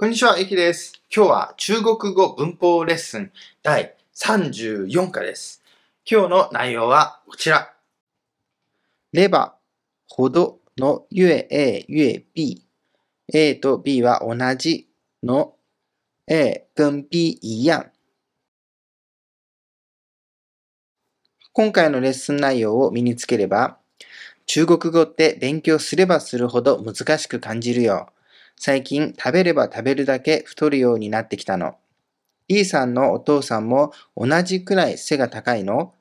こんにちは、ゆきです。今日は中国語文法レッスン第34課です。今日の内容はこちら。レバ、ほどのゆえ A ゆえ B。A と B は同じの A 跟 B 一样。今回のレッスン内容を身につければ、中国語って勉強すればするほど難しく感じるよ。最近食べれば食べるだけ太るようになってきたの。E さんのお父さんも同じくらい背が高いの？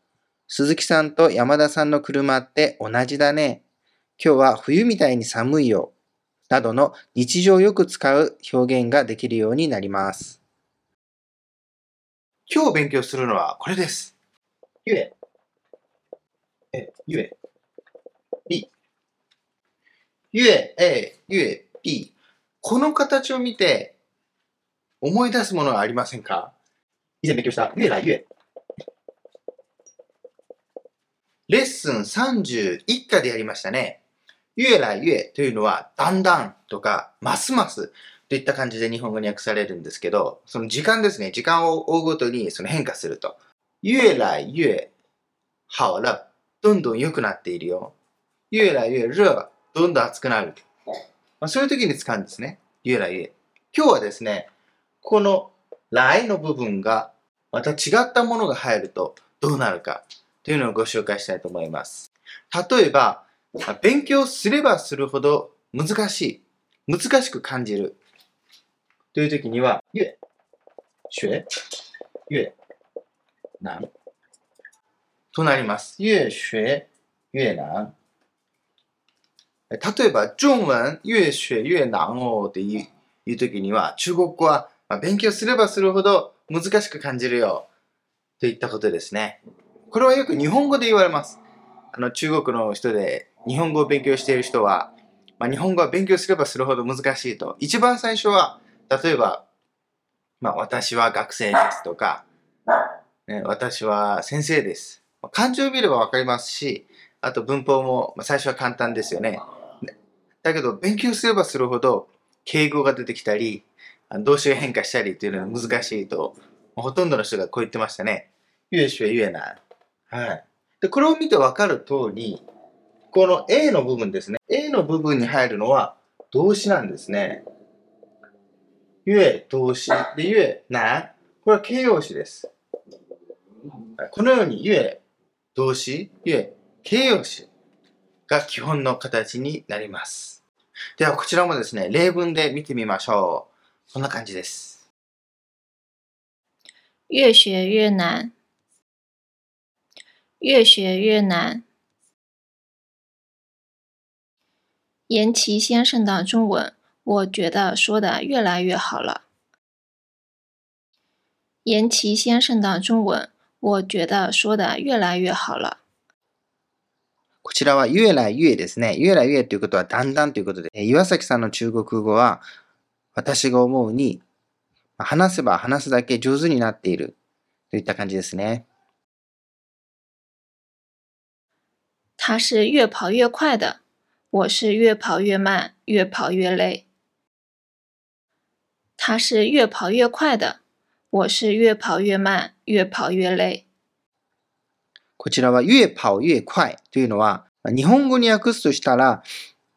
鈴木さんと山田さんの車って同じだね。今日は冬みたいに寒いよ。などの日常よく使う表現ができるようになります。今日勉強するのはこれです。ゆえ、え、ゆえ、び。ゆえ、え、ゆえ、び。この形を見て思い出すものはありませんか？以前勉強したゆえゆえ。レッスン31課でやりましたね。ゆえらゆえというのは、だんだんとか、ますますといった感じで日本語に訳されるんですけど、その時間ですね。時間を追うごとにその変化すると。ゆえらゆえ、好了。どんどん良くなっているよ。ゆえらゆえ、热。どんどん熱くなる。まあ、そういう時に使うんですね。ゆえらゆ。今日はですね、この来の部分がまた違ったものが入るとどうなるかというのをご紹介したいと思います。例えば、勉強すればするほど難しい、難しく感じるという時には、越、学、越、難となります。越学、越難。例えば、中文越学越難をっていう時には、中国語は勉強すればするほど難しく感じるよといったことですね。これはよく日本語で言われます。あの中国の人で日本語を勉強している人は、まあ、日本語は勉強すればするほど難しいと。一番最初は、例えば、まあ、私は学生ですとか、ね、私は先生です。漢字を見ればわかりますし、あと文法も最初は簡単ですよね。だけど、勉強すればするほど、敬語が出てきたり、動詞が変化したりっていうのは難しいと、ほとんどの人がこう言ってましたね。言えしは言えない。はい。で、これを見てわかる通り、この A の部分ですね。A の部分に入るのは動詞なんですね。ゆえ、動詞。で、ゆえ、な。これは形容詞です。このように、ゆえ、動詞、ゆえ、形容詞。が基本の形になります。では、こちらもですね、例文で見てみましょう。こんな感じです。越学越難。越学越難。言齐先生的中文，我觉得说的越来越好了。言齐先生的中文，我觉得说的越来越好了。こちらは、ゆえらゆえですね。ゆえらゆえということは、だんだんということで、岩崎さんの中国語は、私が思うに、話せば話すだけ上手になっているといった感じですね。他是越跑越快的，我是越跑越慢，越跑越累。他是越跑越快的，我是越跑越慢，越跑越累。こちらは、越跑越快というのは、日本語に訳すとしたら、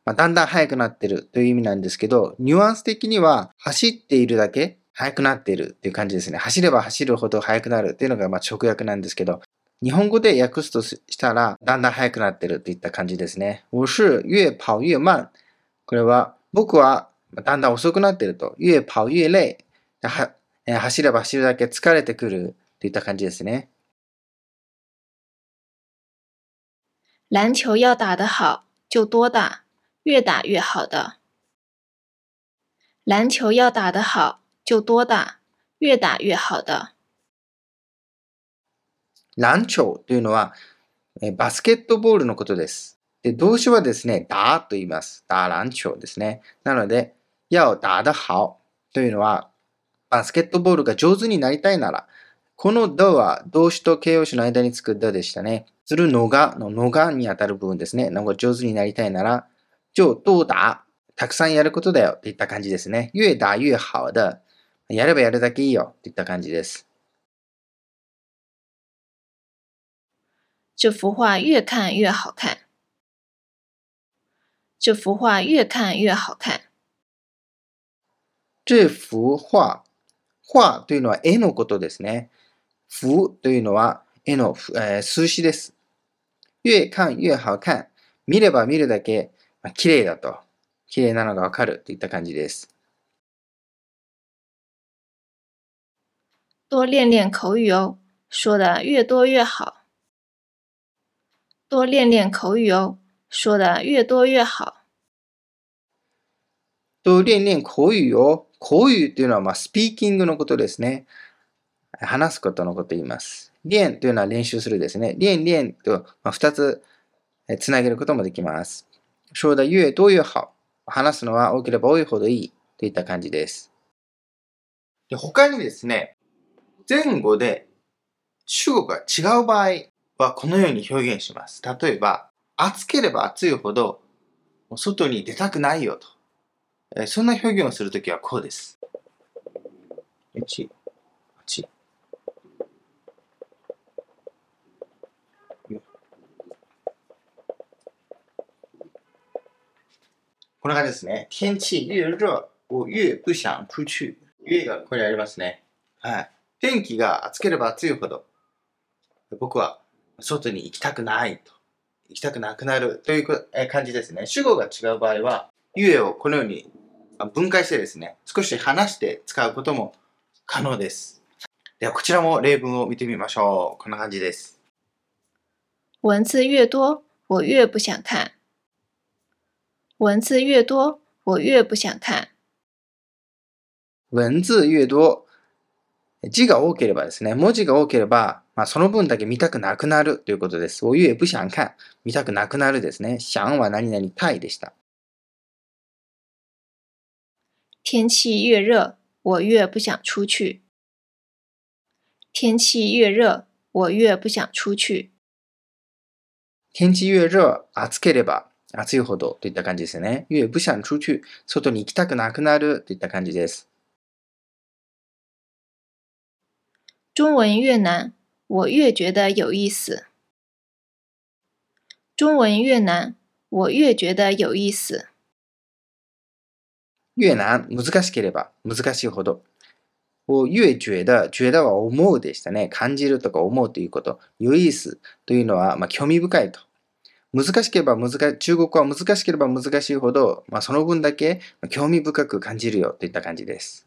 まあ、だんだん速くなってるという意味なんですけど、ニュアンス的には、走っているだけ速くなっているっていう感じですね。走れば走るほど速くなるっていうのが、まあ、直訳なんですけど、日本語で訳すとしたら、だんだん速くなってるといった感じですね。我是越跑越慢。これは、僕はだんだん遅くなってると。越跑越累。走れば走るだけ疲れてくるといった感じですね。篮球要打得好，就多打，越打越好的。篮球要打得好，就多打，越打越好的。篮球というのは、バスケットボールのことです。で動詞はですね、打と言います。打篮球ですね。なので、要打得好というのは、バスケットボールが上手になりたいなら、このドは動詞と形容詞の間につくドでしたね。するのがののがにあたる部分ですね。なんか上手になりたいなら、就多打たくさんやることだよといった感じですね。越打越好的。やればやるだけいいよといった感じです。这幅画越看越好看。这幅画越看越好看。这幅画、画というのは絵のことですね。幅というのは絵の、えー、数詞です。越看越好看。見れば見るだけ、まあ、綺麗だと。綺麗なのがわかるといった感じです。多练练口语哦，说的越多越好。多练练口语哦，说的越多越好。多練練口語を、口語というのはまあスピーキングのことですね。話すことのことを言います。練というのは練習するですね。練練と二つつなげることもできます。说的越多越好。話すのは多ければ多いほどいいといった感じです。で他にですね、前後で主語が違う場合、はこのように表現します。例えば、暑ければ暑いほど、外に出たくないよと。そんな表現をするときはこうです。1、こんな感じですね。天気越熱、我越不想出去。越がこれありますね。はい。天気が暑ければ暑いほど、僕は外に行きたくないと。行きたくなくなるという感じですね。主語が違う場合は、ゆえをこのように分解してですね、少し話して使うことも可能です。では、こちらも例文を見てみましょう。こんな感じです。文字越多、我越不想看。文字越多、我越不想看。文字越多、字が多ければですね、文字が多ければ、まあ、その分だけ見たくなくなるということです。我越不想看。見たくなくなるですね。想は何々たいでした。天气越热，我越不想出去。天气越热，我越不想出去。天气越热、暑ければ、 暑いほどといった感じですね。越不想出去。外に行きたくなくなるといった感じです。中文越难，我越觉得有意思。中文越难，我越觉得有意思。越難、難しければ難しいほど。を越觉得、觉得は思うでしたね。感じるとか思うということ。有意思というのは、まあ、興味深いと。難しければ難し、中国は難しければ難しいほど、まあ、その分だけ興味深く感じるよといった感じです。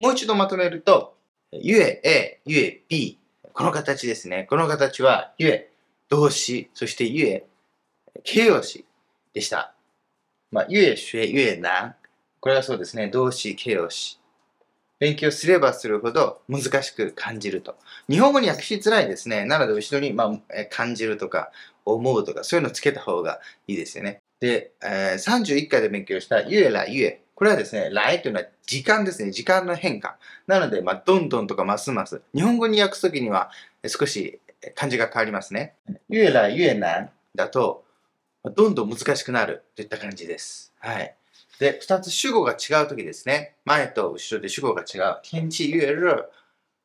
もう一度まとめると、ゆえ A、ゆえ B、この形ですね。この形は、ゆえ動詞、そしてゆえ形容詞でした。まあ、ゆえ学ゆえ難。これはそうですね。動詞、形容詞。勉強すればするほど難しく感じると。日本語に訳しづらいですね。なので、後ろに、まあ、感じるとか、思うとか、そういうのつけた方がいいですよね。で、えー、31回で勉強したゆえらゆえ。これはですね、来というのは時間ですね。時間の変化。なので、まあ、どんどんとかますます。日本語に訳すときには少し漢字が変わりますね。越来越難だと、どんどん難しくなるといった感じです。はい。で、二つ主語が違うときですね。前と後ろで主語が違う。天気越熱、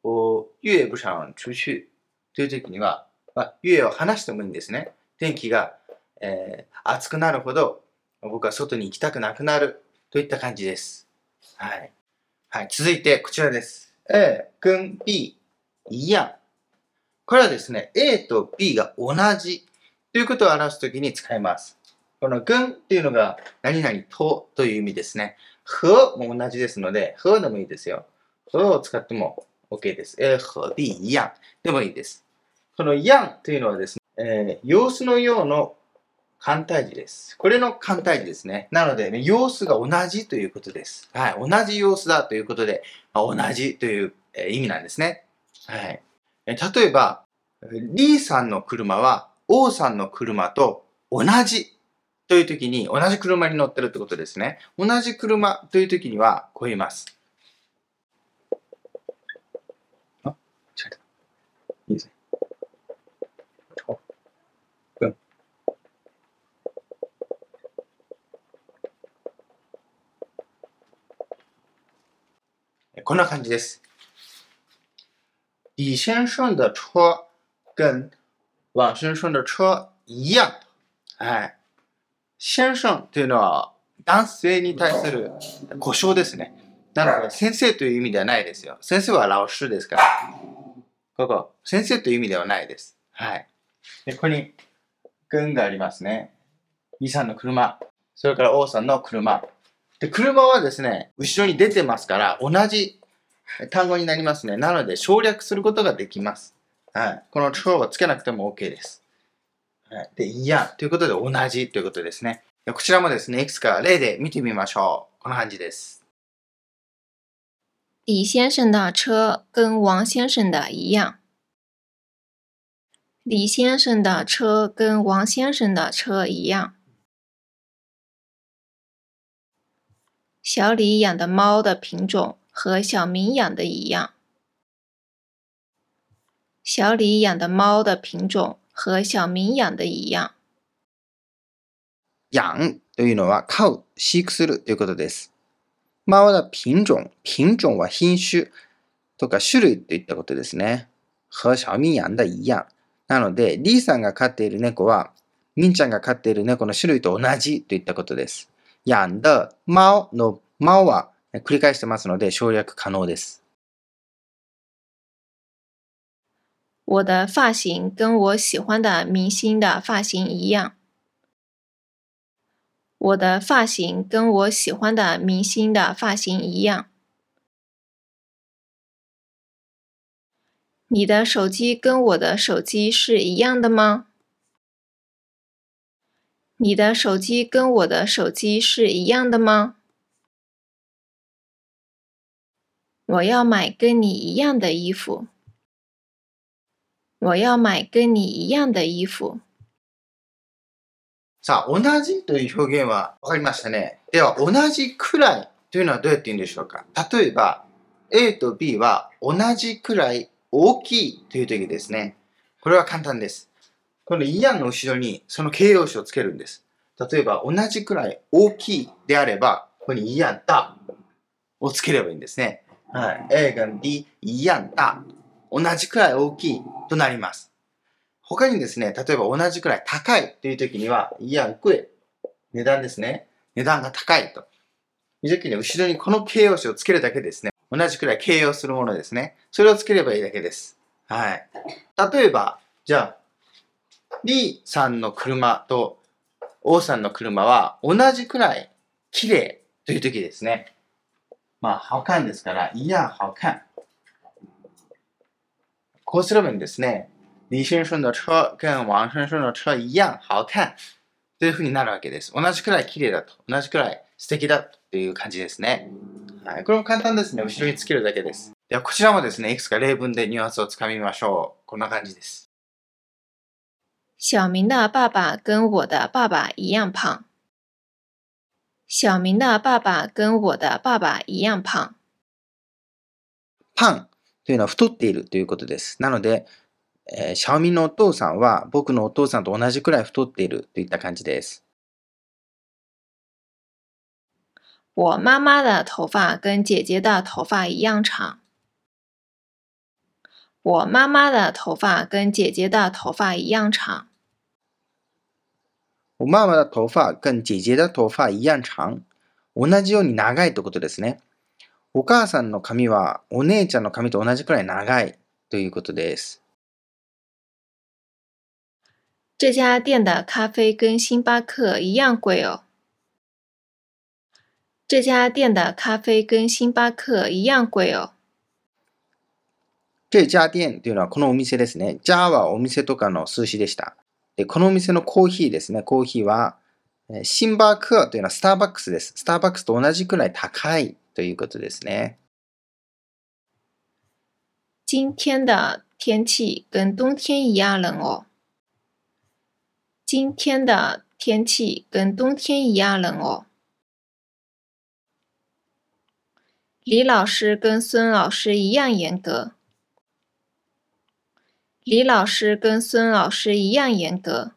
我越不想出去というときには、まあ、越を話してもいいんですね。天気が、えー、暑くなるほど、僕は外に行きたくなくなるといった感じです。はい。はい。続いて、こちらです。A 跟 B 一样。これはですね、A と B が同じということを表すときに使います。この群っていうのが何々とという意味ですね。和も同じですので、和でもいいですよ。和を使っても OK です。A 和 B 一样でもいいです。この样というのはですね、えー、様子のようの簡体字です。これの簡体字ですね。なので、ね、様子が同じということです。はい。同じ様子だということで、まあ、同じという、えー、意味なんですね。はい。えー、例えば、リーさんの車は、王さんの車と同じという時に、同じ車に乗ってるってことですね。同じ車という時には、こう言います。あ、違う。いいですね。こんな感じです。李先生的车跟王先生的車一样。はい。先生というのは男性に対する故障ですね。なので、先生という意味ではないですよ。先生は老師ですから。ここ、先生という意味ではないです。はい。で、ここに、軍がありますね。李さんの車。それから王さんの車。で、車はですね、後ろに出てますから、同じ単語になりますね。なので、省略することができます。はい。この超をつけなくても OK です。はい。で、いや、ということで同じということですね。こちらもですね、いくつか例で見てみましょう。こんな感じです。李先生的车跟王先生的一样。李先生的车跟王先生的车一样。小李养的猫的品种和小明养的一样。小李养的猫的品种和小明養的一样。養というのは飼う、飼育するということです。猫は品種、品種は品種とか種類といったことですね。和小明養的一样。なので、リーさんが飼っている猫は、ミンちゃんが飼っている猫の種類と同じといったことです。養的猫の猫は繰り返してますので省略可能です。我的发型跟我喜欢的明星的发型一样。我的发型跟我喜欢的明星的发型一样。你的手机跟我的手机是一样的吗？你的手机跟我的手机是一样的吗？我要买跟你一样的衣服。我要买跟你一样的衣服。さあ、同じという表現は分かりましたね。では、同じくらいというのはどうやって言うんでしょうか例えば、A と B は同じくらい大きいという時ですね。これは簡単です。このイヤンの後ろにその形容詞をつけるんです。例えば、同じくらい大きいであれば、ここにイヤンだをつければいいんですね。はい。A が B、イヤンだ。同じくらい大きいとなります。他にですね、例えば同じくらい高いという時には、イヤンクエ、値段ですね。値段が高いと。いう時には後ろにこの形容詞をつけるだけですね。同じくらい形容するものですね。それをつければいいだけです。はい。例えば、じゃあ、リーさんの車と王さんの車は同じくらい綺麗という時ですね。まあ、好看ですから、いや、好看。こうすればいいんですね。李先生の車跟王先生の車一样好看。というふうになるわけです。同じくらい綺麗だと。同じくらい素敵だという感じですね。はい。これも簡単ですね。後ろにつけるだけです。では、こちらもですね、いくつか例文でニュアンスをつかみましょう。こんな感じです。小明的爸爸跟我的爸爸一样胖。小明的爸爸跟我的爸爸一样胖。パンというのは太っているということです。なので、えー、シャオミンのお父さんは僕のお父さんと同じくらい太っているといった感じです。我妈妈的头发跟姐姐的头发一样长。我妈妈的头发跟姐姐的头发一样长。おまま的頭发跟姐姐的頭发一样長。同じように長いということですね。お母さんの髪はお姉ちゃんの髪と同じくらい長いということです。这家店的咖啡跟星巴克一样贵哦。这家店的咖啡跟星巴克一样贵哦。这家店というのはこのお店ですね。じゃあはお店とかの数詞でした。でこのお店のコーヒーですね。コーヒーは、シンバークアというのはスターバックスです。スターバックスと同じくらい高いということですね。今天的天气跟冬天一样冷哦。今天的天气跟冬天一样冷哦。李老师跟孙老师一样严格。李老师跟孫老师一样严格。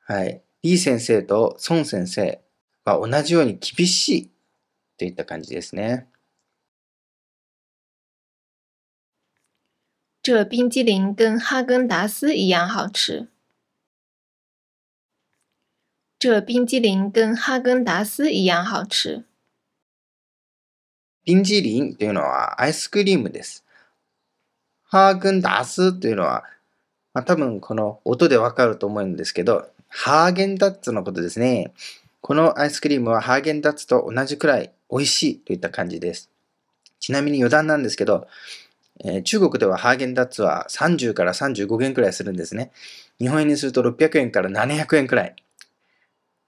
はい。李先生と孫先生は同じように厳しいといった感じですね。这冰激凌跟哈根达斯一样好吃。这冰激凌跟哈根达斯一样好吃。冰激凌というのはアイスクリームです。ハーグンダースというのは、まあ、多分この音でわかると思うんですけど、ハーゲンダッツのことですね。このアイスクリームはハーゲンダッツと同じくらい美味しいといった感じです。ちなみに余談なんですけど、えー中国ではハーゲンダッツは30から35元くらいするんですね。日本円にすると600円から700円くらい。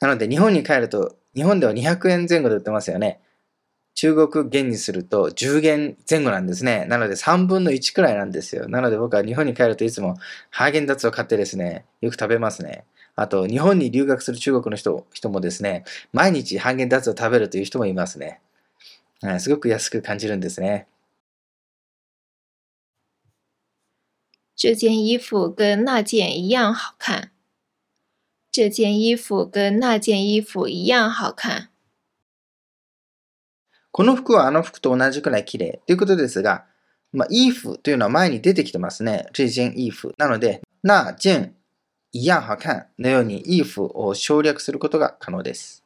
なので日本に帰ると、日本では200円前後で売ってますよね。中国元にすると10元前後なんですね。なので3分の1くらいなんですよ。なので僕は日本に帰るといつもハーゲンダッツを買ってですね、よく食べますね。あと、日本に留学する中国の人人もですね、毎日ハーゲンダッツを食べるという人もいますね。はいすごく安く感じるんですね。这件衣服跟那件一样好看。这件衣服跟那件衣服一样好看。この服はあの服と同じくらい綺麗ということですが、まあ、イーフというのは前に出てきてますね。这件衣服。なので、那件一样好看のようにイーフを省略することが可能です。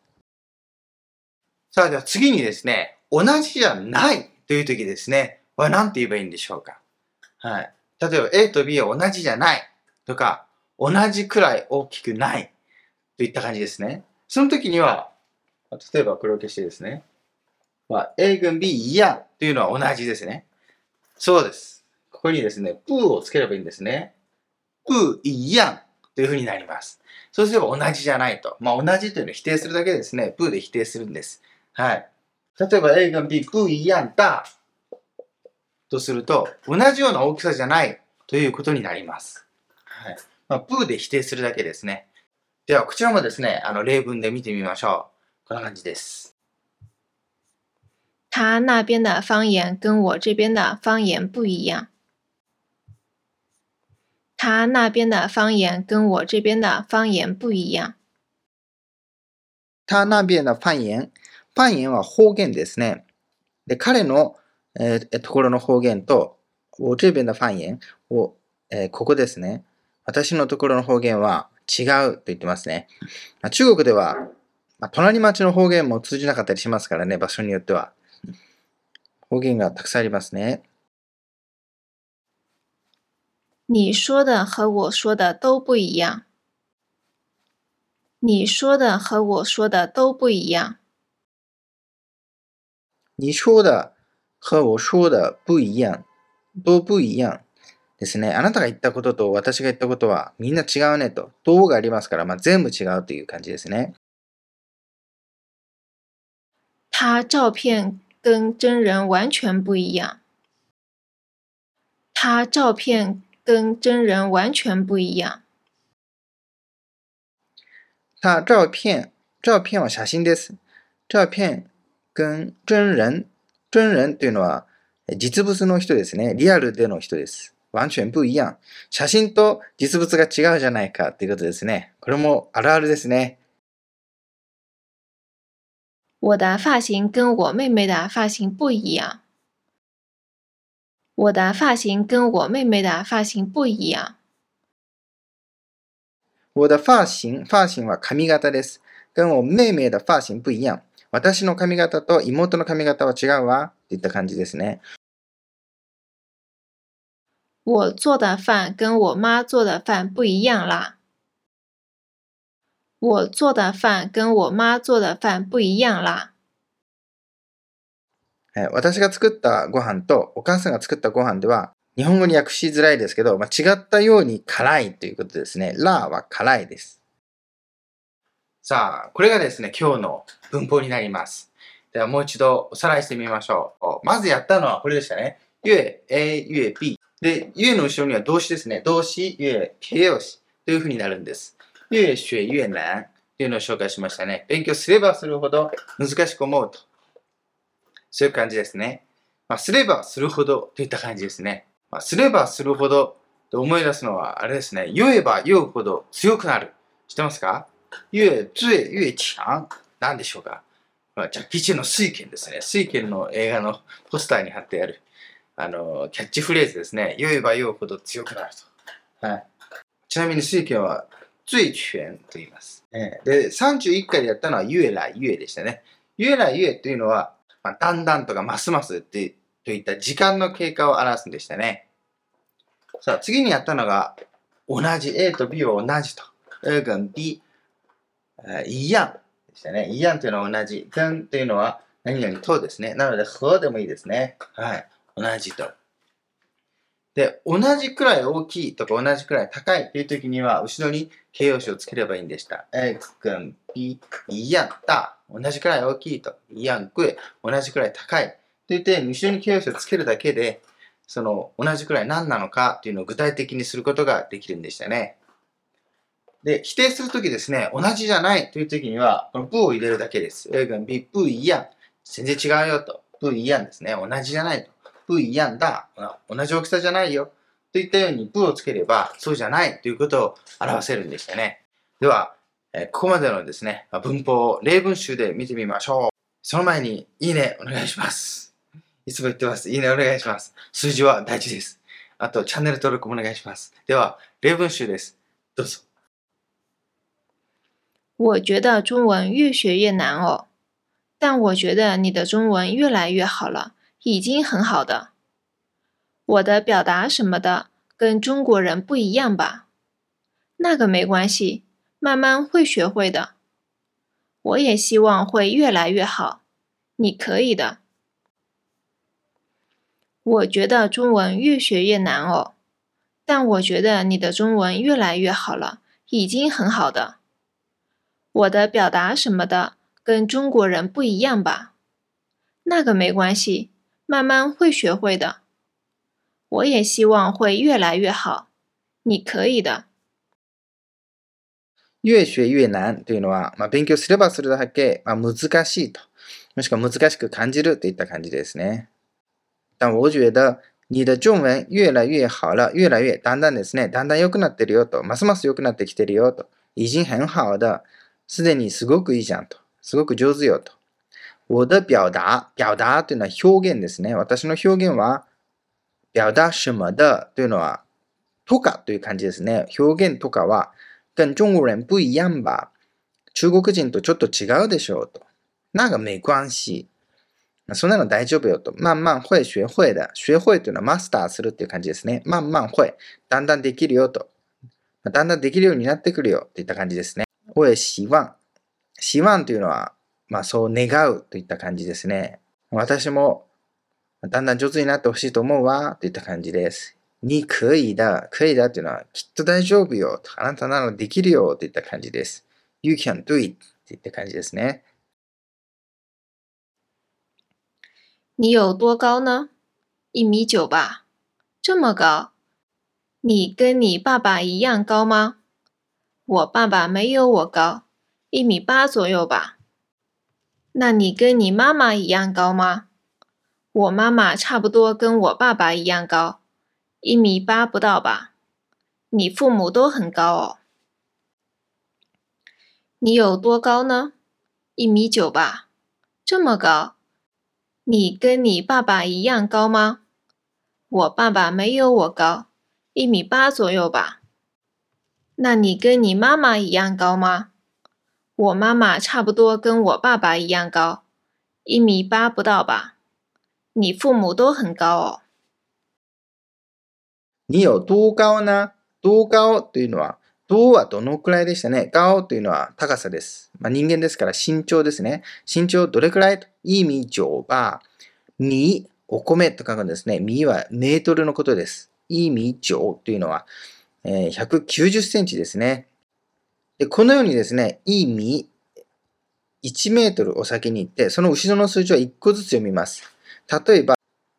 さあ、では次にですね、同じじゃないという時ですね、は何て言えばいいんでしょうか。はい。例えば A と B は同じじゃないとか、同じくらい大きくないといった感じですね。その時には、例えばこれを消してですね、まあ、A 軍 B いやというのは同じですね。そうです。ここにですね、プーをつければいいんですね。プーいやというふうになります。そうすれば同じじゃないと。まあ、同じというのを否定するだけですね。プーで否定するんです。はい。例えば A が B、不一样だとすると、同じような大きさじゃないということになります。はい。まあ、プーで否定するだけですね。では、こちらもですね、あの、例文で見てみましょう。こんな感じです。他那边的方言跟我这边的方言不一样。他那边的方言跟我这边的方言不一样。他那边のファン言。ファン言は方言ですね。で、彼の、えーところの方言と、我这边のファン言を、えーここですね。私のところの方言は違うと言ってますね。まあ中国では、まあ、隣町の方言も通じなかったりしますからね、場所によっては。方言がたくさんありますね。你说的和我说的都不一样。你说的和我说的都不一样。你说的和我说的不一样。都不一样。ですね。あなたが言ったことと私が言ったことはみんな違うねと。どうがありますから、まあ、全部違うという感じですね。他照片跟真人完全不一样。他照片跟真人完全不一样。他照片、照片は写真です。照片跟真人、真人というのはえ実物の人ですね。リアルでの人です。完全不一样。写真と実物が違うじゃないかということですね。これもあるあるですね。 我的发型跟我妹妹的发型不一样。我的发型跟我妹妹的发型不一样。我的发型、发型は髪型です。跟我妹妹的发型不一样。私の髪型と妹の髪型は違うわ。といった感じですね。我做的饭跟我妈做的饭不一样啦。 我做的饭跟我妈做的饭不一样啦。私が作ったご飯とお母さんが作ったご飯では、日本語に訳しづらいですけど、まあ、違ったように辛いということですね。ラーは辛いです。さあ、これがですね、今日の文法になります。ではもう一度おさらいしてみましょう。まずやったのはこれでしたね。ゆえ、A、ゆえ、B。で、ゆえの後ろには動詞ですね。動詞、ゆえ、形容詞というふうになるんです。ゆえ、学ゆえ難というのを紹介しましたね。勉強すればするほど難しく思うと。そういう感じですね。まあ、すればするほどといった感じですね。まあ、すればするほどと思い出すのはあれですね。言えば言うほど強くなる。知ってますか越最越強。何でしょうかまあジャッキーチェンの水拳ですね。水拳の映画のポスターに貼ってある。あの、キャッチフレーズですね。言えば言うほど強くなると。はい。ちなみに水拳は、最拳と言います。えーで、31回でやったのは、ゆえらゆえでしたね。ゆえらゆえというのは、まあ、だんだんとかますますってといった時間の経過を表すんでしたね。さあ、次にやったのが、同じ、A と B は同じと。A 跟 B、えー一样でしたね。一样というのは同じ。跟というのは何々とですね。なので、和でもいいですね。はい。同じと。で、同じくらい大きいとか同じくらい高いという時には、後ろに形容詞をつければいいんでした。X 跟 B 一样大。同じくらい大きいと。一样贵。同じくらい高い。と言って、後ろに形容詞をつけるだけで、その同じくらい何なのかっていうのを具体的にすることができるんでしたね。で、否定するときですね、同じじゃないというときには、この不を入れるだけです。A 跟 B 不一样。全然違うよと。不一样ですね。同じじゃないと。不一样だ。同じ大きさじゃないよ。といったように、不をつければ、そうじゃないということを表せるんでしたね。では、えここまでのですね、文法を例文集で見てみましょう。その前に、いいね、お願いします。いつも言ってます。いいね、お願いします。数字は大事です。あと、チャンネル登録もお願いします。では、例文集です。どうぞ。我觉得中文越学越难哦，但我觉得你的中文越来越好了，已经很好的。我的表达什么的跟中国人不一样吧？那个没关系，慢慢会学会的。我也希望会越来越好，你可以的。我觉得中文越学越难哦，但我觉得你的中文越来越好了，已经很好的。我的表达什么的跟中国人不一样吧？那个没关系，慢慢会学会的。我也希望会越来越好，你可以的。越学越難というのは、まあ、勉強すればするだけ、まあ、難しいと、もしくは難しく感じるといった感じですね。但我觉得你的中文越来越好了。越来越、だんだんですね。だんだん良くなってるよと。ますます良くなってきてるよと。已经很好的。すでにすごくいいじゃんと。すごく上手よと。我的表達、表達というのは表現ですね。私の表現は、表達什麼的というのは、とかという感じですね。表現とかは、跟中国人不一样吧。中国人とちょっと違うでしょうと。那个没关系。そんなの大丈夫よと。慢慢会学会的。学会というのはマスターするっていう感じですね。慢慢会。だんだんできるよと。だんだんできるようになってくるよといった感じですね。我也希望。希望というのは、まあそう願うといった感じですね。私もだんだん上手になってほしいと思うわといった感じです。に可以だ。可以だっていうのはきっと大丈夫よ。あなたならできるよといった感じです。You can do it といった感じですね。你有多高呢？一米九吧，这么高？你跟你爸爸一样高吗？我爸爸没有我高，一米八左右吧。那你跟你妈妈一样高吗？我妈妈差不多跟我爸爸一样高，一米八不到吧。你父母都很高哦。你有多高呢？一米九吧，这么高。你跟你爸爸一样高吗？我爸爸没有我高，一米八左右吧。那你跟你妈妈一样高吗？我妈妈差不多跟我爸爸一样高，一米八不到吧。你父母都很高哦。你有多高呢？多高というのは、どうはどのくらいでしたね？高というのは高さです。まあ、人間ですから身長ですね。身長どれくらい？と。いみじょうば。み、お米と書くんですね。みはメートルのことです。いみじょうというのは、えー190センチですね。で、このようにですね、いみ、1メートルを先に言って、その後ろの数字は1個ずつ読みます。例えば、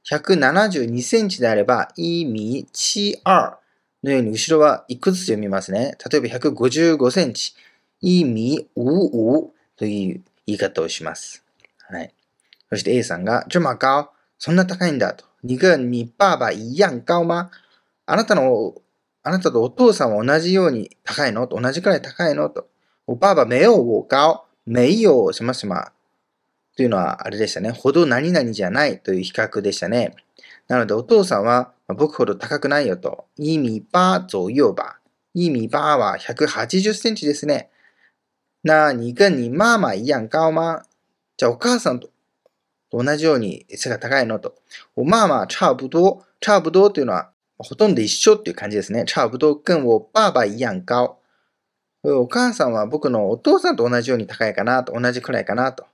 172センチであれば、いみちあのように後ろは1個ずつ読みますね。例えば155センチ、いみううという言い方をします。はい。そして A さんが、这么高そんな高いんだと。你跟你爸爸一样高吗あなたの、あなたとお父さんは同じように高いの？と同じくらい高いの？と。お爸爸没有我高。没有什么什么。というのはあれでしたね。ほど何々じゃないという比較でしたね。なのでお父さんは僕ほど高くないよと。一米八左右吧。一米八は180センチですね。那你跟你妈妈一样高吗じゃあお母さんと同じように背が高いの？と。おまあまあ差不多。差不多というのはほとんど一緒っていう感じですね。差不多跟我爸爸一样高。お母さんは僕のお父さんと同じように高いかなと。同じくらいかなと。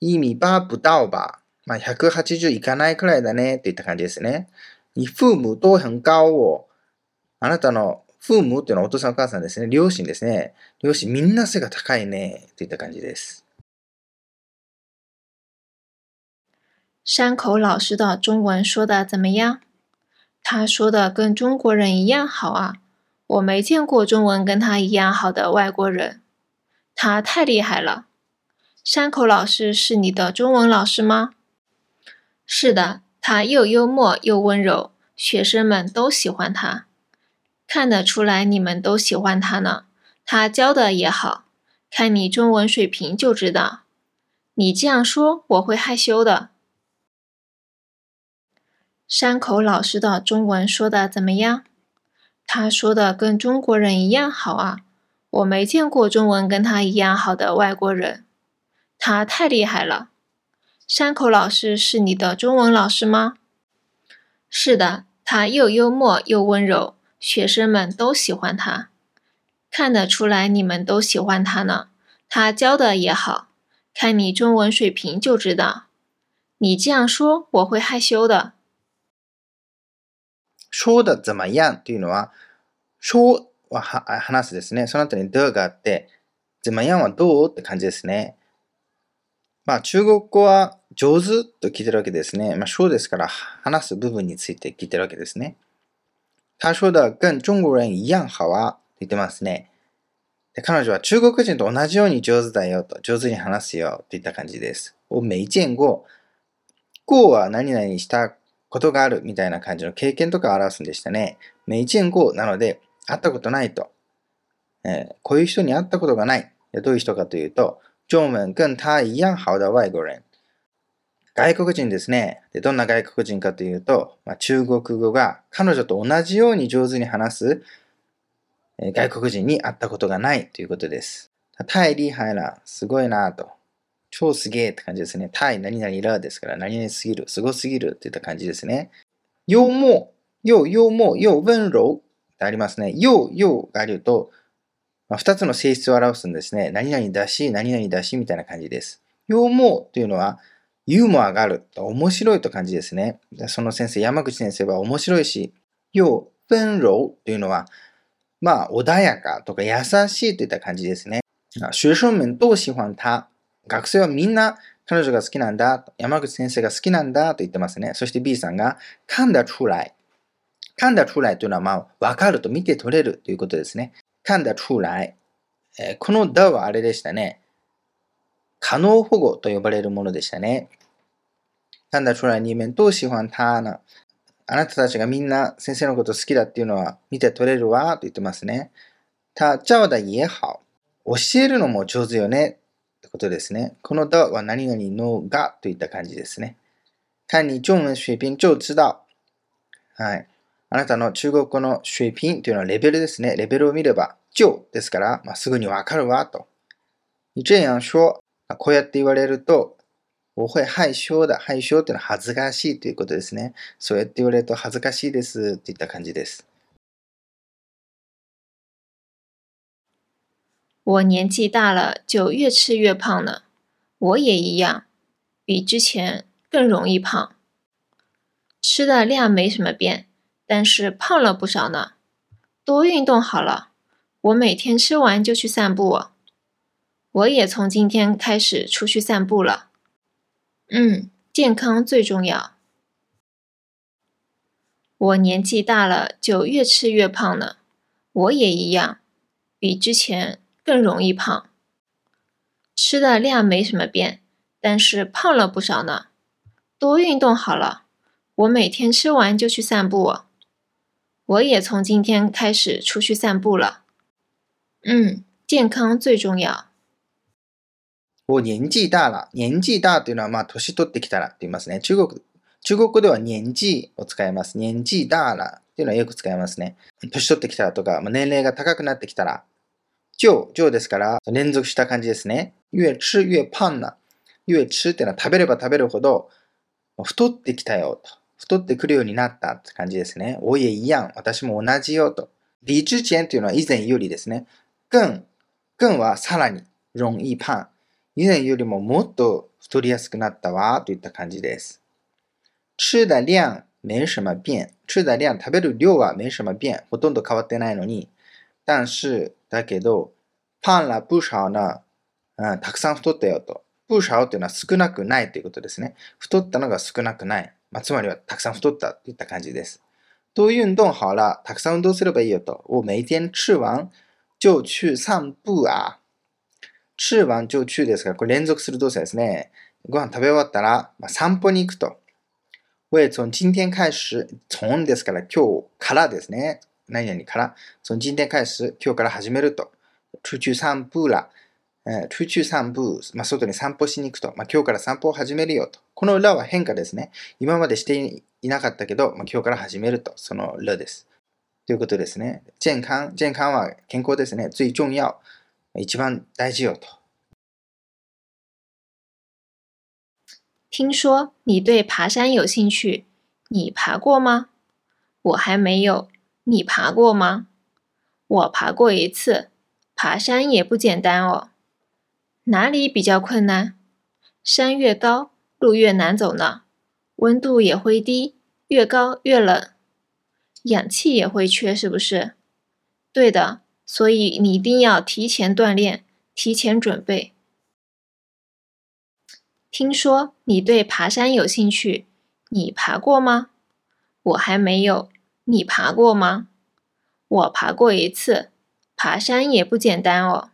一米八不到吧。まあ、180いかないくらいだねっていった感じですね。你父母都很高を。あなたの父母っていうのはお父さんお母さんですね。両親ですね。両親みんな背が高いねといった感じです。山口老师的中文说的怎么样？他说的跟中国人一样好啊！我没见过中文跟他一样好的外国人，他太厉害了。山口老师是你的中文老师吗？是的，他又幽默又温柔，学生们都喜欢他。看得出来你们都喜欢他呢。他教的也好，看你中文水平就知道。你这样说我会害羞的。山口老师的中文说的怎么样？他说的跟中国人一样好啊！我没见过中文跟他一样好的外国人，他太厉害了。山口老师是你的中文老师吗？是的，他又幽默又温柔，学生们都喜欢他。看得出来你们都喜欢他呢。他教的也好，看你中文水平就知道。你这样说我会害羞的。说的怎么样というのは、说は話すですね。その後に的があって、怎么样はどう？って感じですね。まあ中国語は上手と聞いてるわけですね。まあ说ですから話す部分について聞いてるわけですね。他说的跟中国人一样好啊と言ってますね。彼女は中国人と同じように上手だよと、上手に話すよといった感じです。を没見過。過は何々したことがあるみたいな感じの経験とかを表すんでしたね。メイチェンゴなので、会ったことないと。えー、こういう人に会ったことがない。どういう人かというと、中文跟他一样好的外国人。外国人ですね。でどんな外国人かというと、まあ、中国語が彼女と同じように上手に話す、えー、外国人に会ったことがないということです。太厉害了。すごいなと。超すげえって感じですね。対何々らですから、何々すぎる、すごすぎるっていった感じですね。幽默、又幽默、又温柔ってありますね。又、又があると、まあ、2つの性質を表すんですね。何々だし、何々だしみたいな感じです。幽默というのは、ユーモアがある、面白いと感じですね。その先生、山口先生は面白いし、又温柔というのは、まあ、穏やかとか優しいといった感じですね。学生们都喜欢他。学生はみんな彼女が好きなんだ、山口先生が好きなんだと言ってますね。そして B さんが、噛んだ出来。噛んだ出来というのは、まあ、わかると見て取れるということですね。噛んだ出来。えー、このだはあれでしたね。可能保護と呼ばれるものでしたね。噛んだ出来に面都喜欢他な。あなたたちがみんな先生のこと好きだっていうのは見て取れるわと言ってますね。他教的也好。教えるのも上手よね。ことですね。この的は何々のがといった感じですね。看你中文水平就知道。はい。あなたの中国語の水平というのはレベルですね。レベルを見れば、就ですから、まあ、すぐにわかるわと。你这样说、こうやって言われると、我会害羞だ。害羞というのは恥ずかしいということですね。そうやって言われると恥ずかしいですといった感じです。我年纪大了，就越吃越胖呢。我也一样，比之前更容易胖。吃的量没什么变，但是胖了不少呢。多运动好了，我每天吃完就去散步。我也从今天开始出去散步了。嗯，健康最重要。我年纪大了，就越吃越胖了。我也一样，比之前。更容易胖，吃的量没什么变，但是胖了不少呢。多运动好了，我每天吃完就去散步。我也从今天开始出去散步了。嗯，健康最重要。 我年紀大了。年紀大というのは、まあ、年取ってきたらって言いますね。中国、中国語では年紀を使います。年紀大了っていうのはよく使いますね。年取ってきたらとか、まあ、年齢が高くなってきたら。 上、上ですから、連続した感じですね。越吃越胖な。越吃ってのは食べれば食べるほど、太ってきたよと。太ってくるようになったって感じですね。我也一样。私も同じよと。比之前というのは以前よりですね。更、更はさらに、容易胖。以前よりももっと太りやすくなったわといった感じです。吃的量没什么变。吃的量、食べる量は没什么变。ほとんど変わってないのに。但是、だけど、胖了不少呢。うん、たくさん太ったよと。不少っていうのは少なくないということですね。太ったのが少なくない。まあ、つまりはたくさん太ったといった感じです。多運動好了。たくさん運動すればいいよと。我每天吃完就去散步啊。吃完就去ですから、これ連続する動作ですね。ご飯食べ終わったら、まあ、散歩に行くと。我也从今天開始、从ですから今日からですね。何々から。从今天開始、今日から始めると。出去散步了。えー、出去散步、まあ、外に散歩しに行くと。まあ、今日から散歩を始めるよと。この裏は変化ですね。今までしていなかったけど、まあ、今日から始めると。その裏です。ということですね。健康、健康は健康ですね。最重要。一番大事よと。听说你对爬山有兴趣，你爬过吗？我还没有。你爬过吗？我爬过一次。爬山也不简单哦。哪里比较困难？山越高，路越难走呢。温度也会低，越高越冷，氧气也会缺，是不是？对的，所以你一定要提前锻炼，提前准备。听说你对爬山有兴趣，你爬过吗？我还没有。你爬过吗？我爬过一次。爬山也不简单哦。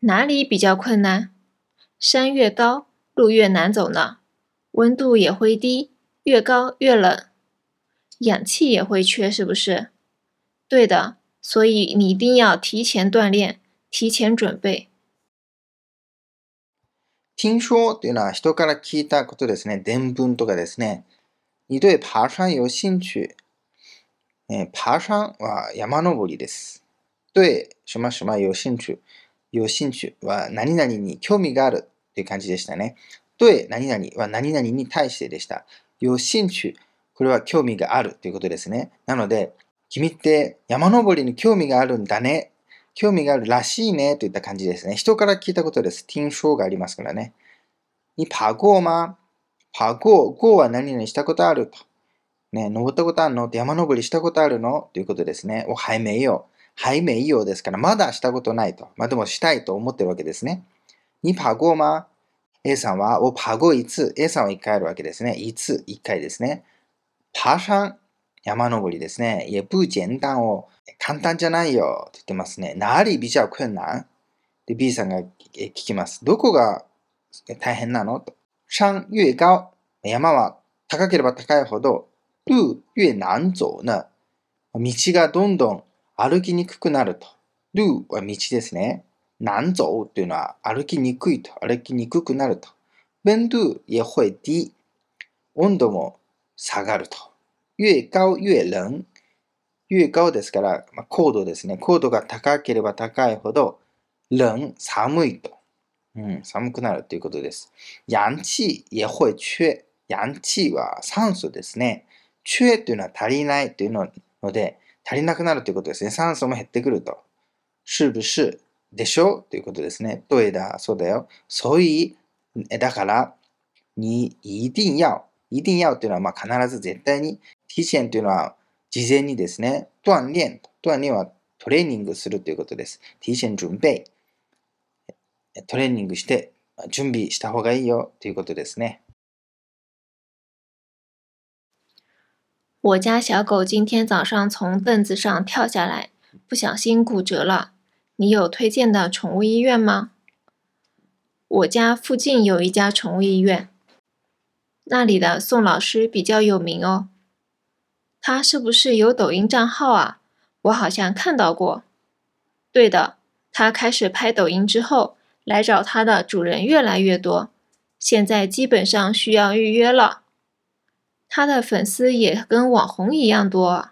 哪里比较困难？山越高，路越难走呢。温度也会低，越高越冷，氧气也会缺，是不是？对的，所以你一定要提前锻炼，提前准备。听说というのは人から聞いたことですね。伝聞とかですね。你对爬山有興趣。 えー、爬山は山登りです。对什么什么有興趣？有興趣は何々に興味があるっていう感じでしたね。对何々は何々に対してでした。有興趣。これは興味があるということですね。なので、君って山登りに興味があるんだね。興味があるらしいねといった感じですね。人から聞いたことです。听说がありますからね。に爬过吗？爬过。过は何々したことある？と。ね、登ったことあるの？って山登りしたことあるの？ということですね。お、はいめよ。はいめよですから、まだしたことないと。まあでもしたいと思ってるわけですね。に爬过吗 ?A さんは、お、爬过一次。A さんは一回あるわけですね。一次、一回ですね。爬山、山登りですね。也不簡単を、簡単じゃないよって言ってますね。哪里比較困難？で、B さんが聞きます。どこが大変なの？と。山越高。山は高ければ高いほど、路越難走呢。道がどんどん歩きにくくなると。路は道ですね。難走というのは歩きにくいと。歩きにくくなると。温度也会低。温度も下がると。越高越冷。越高ですから、まあ、高度ですね。高度が高ければ高いほど、冷、寒いと。うん、寒くなるということです。氧气也会缺。氧气は酸素ですね。缺というのは足りないというので、足りなくなるということですね。酸素も減ってくると。是不是でしょ？ということですね。对だ、そうだよ。所以、だから、に、一定要。一定要というのはまあ必ず絶対に。提前というのは事前にですね。鍛錬。鍛錬はトレーニングするということです。提前準備。トレーニングして準備した方がいいよということですね。我家小狗今天早上从凳子上跳下来，不小心骨折了。你有推荐的宠物医院吗？我家附近有一家宠物医院，那里的宋老师比较有名哦。他是不是有抖音账号啊？我好像看到过。对的，他开始拍抖音之后，来找他的主人越来越多，现在基本上需要预约了。他的粉丝也跟网红一样多。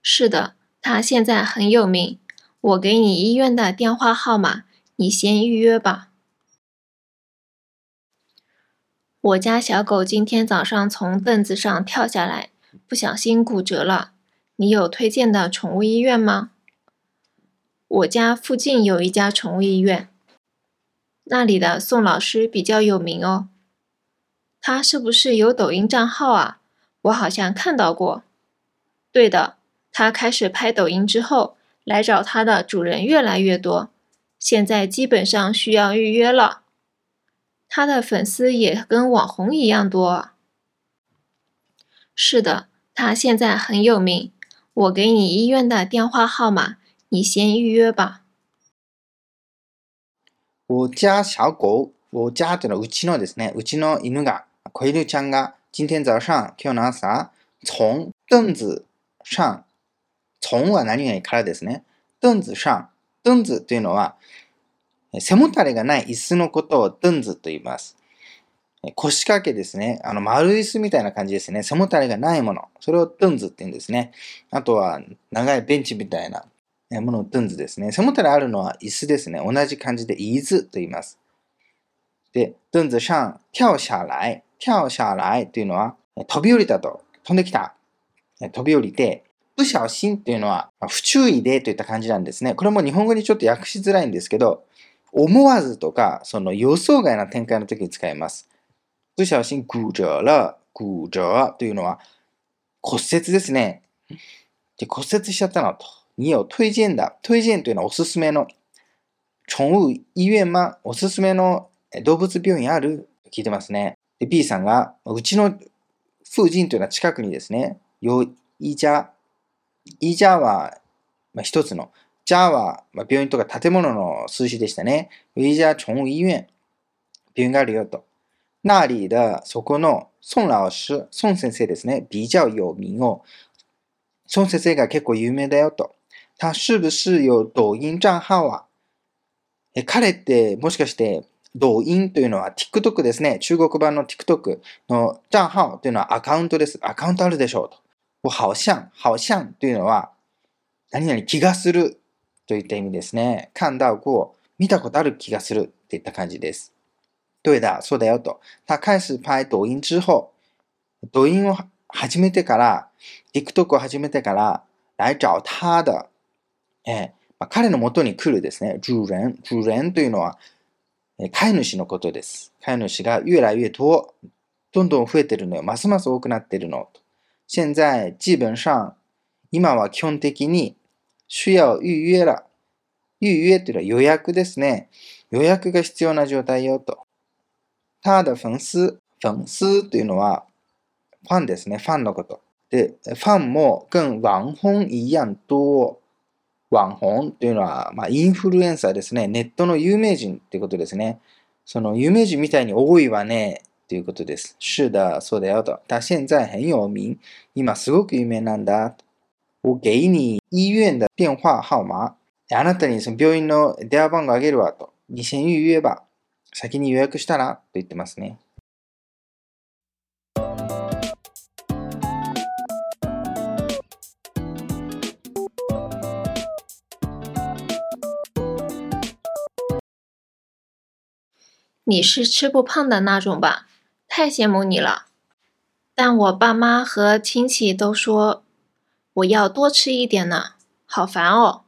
是的，他现在很有名。我给你医院的电话号码，你先预约吧。我家小狗今天早上从凳子上跳下来，不小心骨折了。你有推荐的宠物医院吗？我家附近有一家宠物医院，那里的宋老师比较有名哦。他是不是有抖音账号啊？我好像看到过。对的，他开始拍抖音之后，来找他的主人越来越多，现在基本上需要预约了。他的粉丝也跟网红一样多。是的，他现在很有名。我给你医院的电话号码，你先预约吧。我家小狗，我家というのはうちのですね、うちの犬が、 子犬ちゃんが、今天早上、今日の朝、从凳子上、从は何々からですね、凳子上、凳子というのは、背もたれがない椅子のことを凳子と言います。腰掛けですね。あの、丸椅子みたいな感じですね。背もたれがないもの。それをトンズって言うんですね。あとは、長いベンチみたいなものをトンズですね。背もたれあるのは椅子ですね。同じ感じで椅子と言います。で、凳子上、跳下来、跳下来というのは、飛び降りたと。飛んできた。飛び降りて、不小心というのは、不注意でといった感じなんですね。これも日本語にちょっと訳しづらいんですけど、思わずとか、その予想外な展開の時に使います。不小心骨折了。骨折というのは骨折ですね。で骨折しちゃったのと。你有推薦だ。推薦というのはおすすめの。寵物医院はおすすめの動物病院ある？聞いてますね。で、B さんが、うちの附近というのは近くにですね、よ、いじゃ、いじゃは、まあ、一つの、じゃは、まあ、病院とか建物の数字でしたね。いじゃ寵物医院、病院があるよと。那里的そこの孫老師、孫先生ですね、比較有名を、孫先生が結構有名だよと。他是不是有抖音账号はえ彼ってもしかして抖音というのは TikTok ですね。中国版の TikTok の账号というのはアカウントです。アカウントあるでしょうと。我好像、好像というのは何々気がするといった意味ですね。看到過、見たことある気がするっていった感じです。对だ、そうだよと。他開始拍抖音之後、抖音を始めてから、TikTok を始めてから、来找他的、えーまあ、彼の元に来るですね、主人。主人というのは、飼い主のことです。飼い主が越来越多、どんどん増えてるのよ。ますます多くなってるの。現在、基本上、今は基本的に、需要預約了。預約というのは予約ですね。予約が必要な状態よと。他的粉丝、粉丝というのは、ファンですね。ファンのこと。で、ファンも跟網紅一样多。網紅というのは、まあ、インフルエンサーですね。ネットの有名人ってことですね。その有名人みたいに多いわね。ということです。是的、そうだよと。他現在很有名。今すごく有名なんだ。我给你医院的電話号碼。あなたにその病院の電話番号あげるわと。你先预约吧。先に予約したらと言ってますね。你是吃不胖的那种吧？太羡慕你了。但我爸妈和亲戚都说我要多吃一点呢，好烦哦。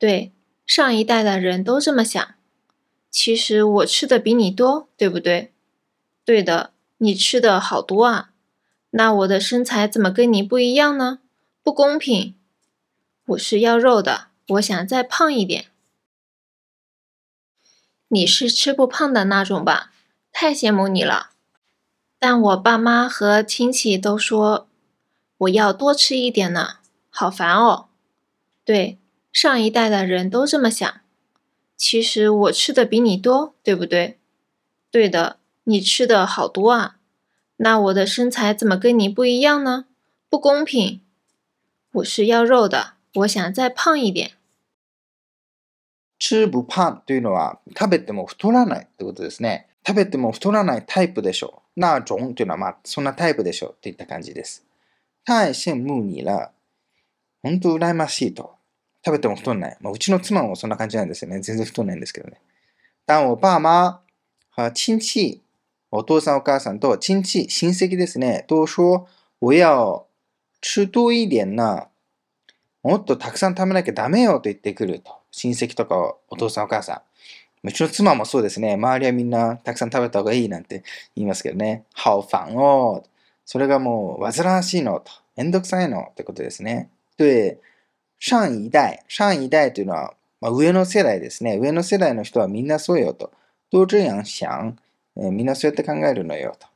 对，上一代的人都这么想。其实我吃的比你多，对不对？对的，你吃的好多啊。那我的身材怎么跟你不一样呢？不公平。我是要肉的，我想再胖一点。你是吃不胖的那种吧？太羡慕你了。但我爸妈和亲戚都说我要多吃一点呢，好烦哦。对，上一代的人都这么想。其实我吃的比你多，对不对？对的，你吃的好多啊。那我的身材怎么跟你不一样呢？不公平。我是要肉的，我想再胖一点。吃不胖というのは食べても太らないってことですね。食べても太らないタイプでしょう。那种というのはまあそんなタイプでしょうっていった感じです。太羡慕你了。本当羨ましいと。食べても太んない。まあ、うちの妻もそんな感じなんですよね。全然太んないんですけどね。但我爸妈和亲戚、お父さんお母さんと親戚、親戚ですね。都说我要吃多一点な。もっとたくさん食べなきゃダメよと言ってくると。親戚とかお父さんお母さん。うちの妻もそうですね。周りはみんなたくさん食べた方がいいなんて言いますけどね。ハオファンを。それがもう煩わしいのと。めんどくさいのってことですね。对、上一代、上一代というのは、まあ、上の世代ですね。上の世代の人はみんなそうよと。都这样想、えー、みんなそうやって考えるのよと。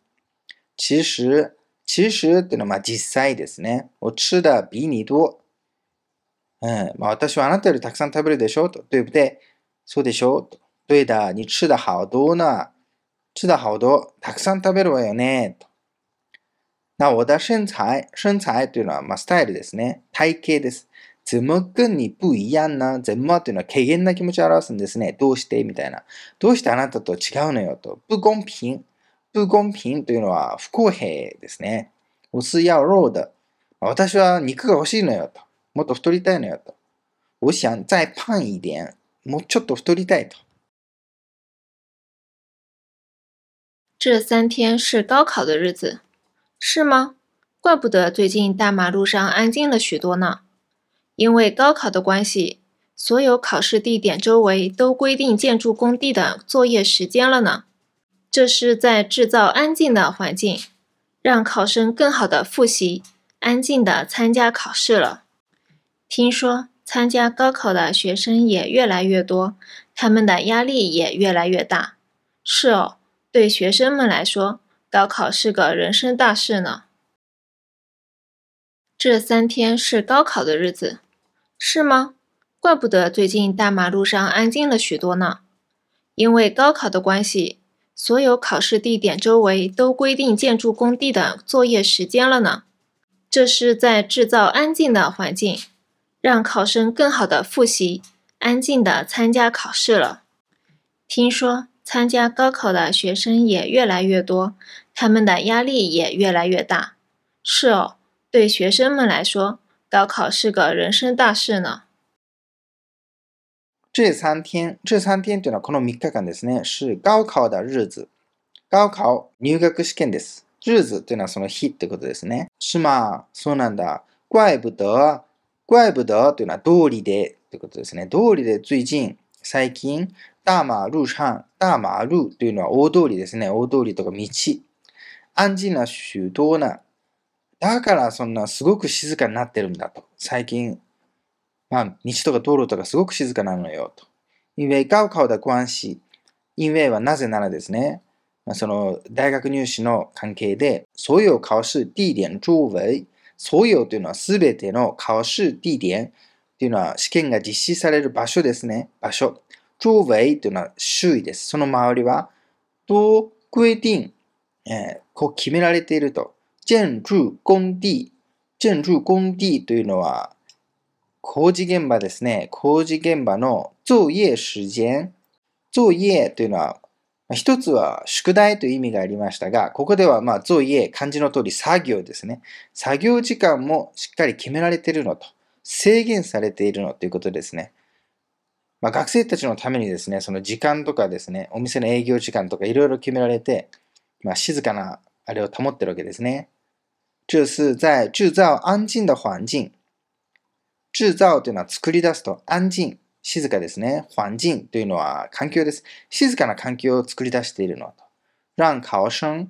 其实、其实っていうのはまあ実際ですね。我吃的比你多。うん、まあ、私はあなたよりたくさん食べるでしょと。对不对そうでしょと。对的、你吃的好多呢。吃的好多。たくさん食べるわよね。と。那我的身材、身材というのは、まあ、スタイルですね。体型です。怎么跟你不一样な怎么？というのは軽減な気持ちを表すんですね。どうして？みたいな。どうしてあなたと違うのよ？と。不公平。不公平というのは不公平ですね。我是要肉的。私は肉が欲しいのよと。もっと太りたいのよと。我想再胖一点。もうちょっと太りたいと。这三天是高考的日子。是吗？怪不得最近大马路上安静了许多呢。因为高考的关系，所有考试地点周围都规定建筑工地的作业时间了呢。这是在制造安静的环境，让考生更好的复习，安静的参加考试了。 听说参加高考的学生也越来越多，他们的压力也越来越大。是哦，对学生们来说。高考是个人生大事呢。这三天是高考的日子，是吗？怪不得最近大马路上安静了许多呢。因为高考的关系，所有考试地点周围都规定建筑工地的作业时间了呢。这是在制造安静的环境，让考生更好的复习，安静的参加考试了。听说。参加高考的学生也越来越多，他们的压力也越来越大。是哦，对学生们来说，高考是个人生大事呢。这三天，这三天というのはこの三日間ですね。是高考的日子。高考入学試験です。日子というのはその日ってことですね。是吗？そうなんだ。怪不得、 怪不得というのは道理でってことですね。道理で最近、最近、大馬路上、大馬路というのは大通りですね。大通りとか道。安静な周到な。だからそんなすごく静かになってるんだと。最近、まあ、道とか道路とかすごく静かなのよと。因为高考的关系。因为はなぜならですね。まその大学入試の関係で、所有考試地点周围、所有というのはすべての考試地点というのは試験が実施される場所ですね。場所。周围というのは周囲です。その周りは、都规定、えー、こう決められていると。建築工地、建築工地というのは、工事現場ですね。工事現場の作業時間。作業というのは、一つは宿題という意味がありましたが、ここではまあ作業、漢字の通り作業ですね。作業時間もしっかり決められているのと、制限されているのということですね。まあ、学生たちのためにですね、その時間とかですね、お店の営業時間とかいろいろ決められて、まあ、静かなあれを保ってるわけですね。这是在制造安静的環境。制造というのは作り出すと安静、静かですね。環境というのは環境です。静かな環境を作り出しているのと。让考生、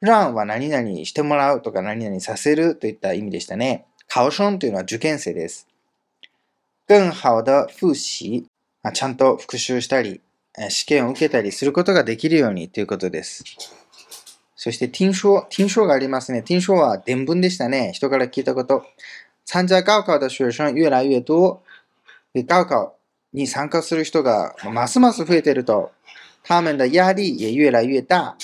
让は何々してもらうとか何々させるといった意味でしたね。考生というのは受験生です。更好的复習。ちゃんと復習したり、試験を受けたりすることができるようにということです。そして、听说、听说がありますね。听说は伝聞でしたね。人から聞いたこと。参加高考的学生越来越多。高考に参加する人がますます増えてると。他们的压力也越来越大。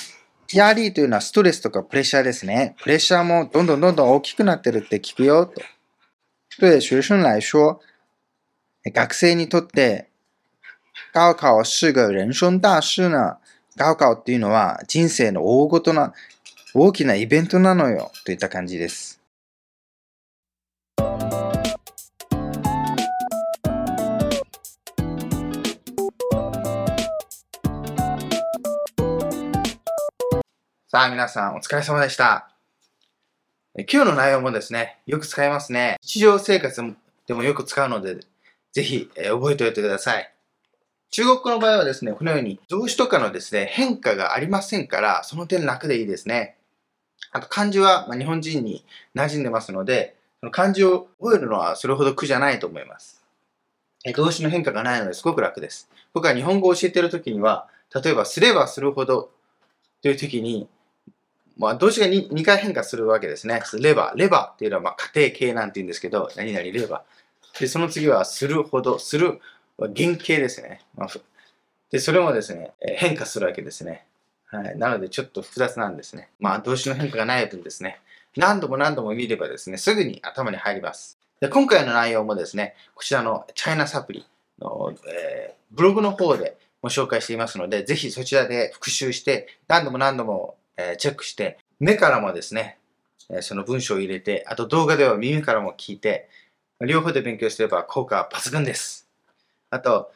压力というのはストレスとかプレッシャーですね。プレッシャーもどんどんどんどん大きくなってるって聞くよと。对学生来说、学生にとって高考是个人生大事な。高考っていうのは人生の大ごとな、大きなイベントなのよ。といった感じです。さあ皆さんお疲れ様でした。今日の内容もですね、よく使いますね。日常生活でもよく使うので、ぜひ、え覚えておいてください。中国語の場合はですね、このように動詞とかのですね、変化がありませんから、その点楽でいいですね。あと漢字は、ま、日本人に馴染んでますので、その漢字を覚えるのはそれほど苦じゃないと思います。え動詞の変化がないのですごく楽です。僕は日本語を教えているときには、例えばすればするほどというときに、まあ、動詞が 2, 2回変化するわけですね。レバー、レバーっていうのはまあ家庭形なんて言うんですけど、何々レバー。で、その次はするほど、するは原型ですね。まあで、それもですね、え変化するわけですね。はい。なので、ちょっと複雑なんですね。まあ、動詞の変化がない分ですね、何度も何度も見ればですね、すぐに頭に入ります。で今回の内容もですね、こちらのチャイナサプリの、えーブログの方でご紹介していますので、ぜひそちらで復習して、何度も何度も、えチェックして、目からもですね、えその文章を入れて、あと動画では耳からも聞いて、両方で勉強すれば効果は抜群です。あと、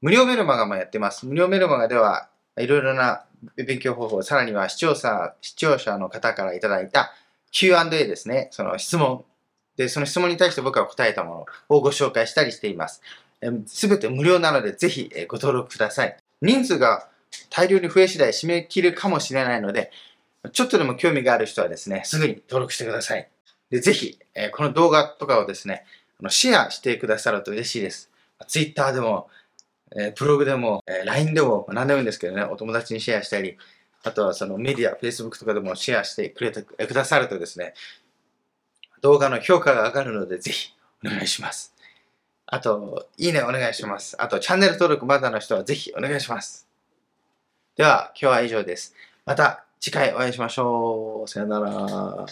無料メルマガもやってます。無料メルマガでは、いろいろな勉強方法、さらには視聴者視聴者の方からいただいた Q&A ですね、その質問。で、その質問に対して僕が答えたものをご紹介したりしています。すべて無料なので、ぜひえご登録ください。人数が大量に増え次第締め切るかもしれないので、ちょっとでも興味がある人はですね、すぐに登録してください。で、ぜひ、えーこの動画とかをですね、あのシェアしてくださると嬉しいです。Twitter でも、えーブログでも、えー LINE でも、何でもいいんですけどね、お友達にシェアしたり、あとはそのメディア、Facebook とかでもシェアしてくれてくださるとですね、動画の評価が上がるので、ぜひお願いします。あと、いいねお願いします。あと、チャンネル登録まだの人はぜひお願いします。では、今日は以上です。また次回お会いしましょう。さよなら。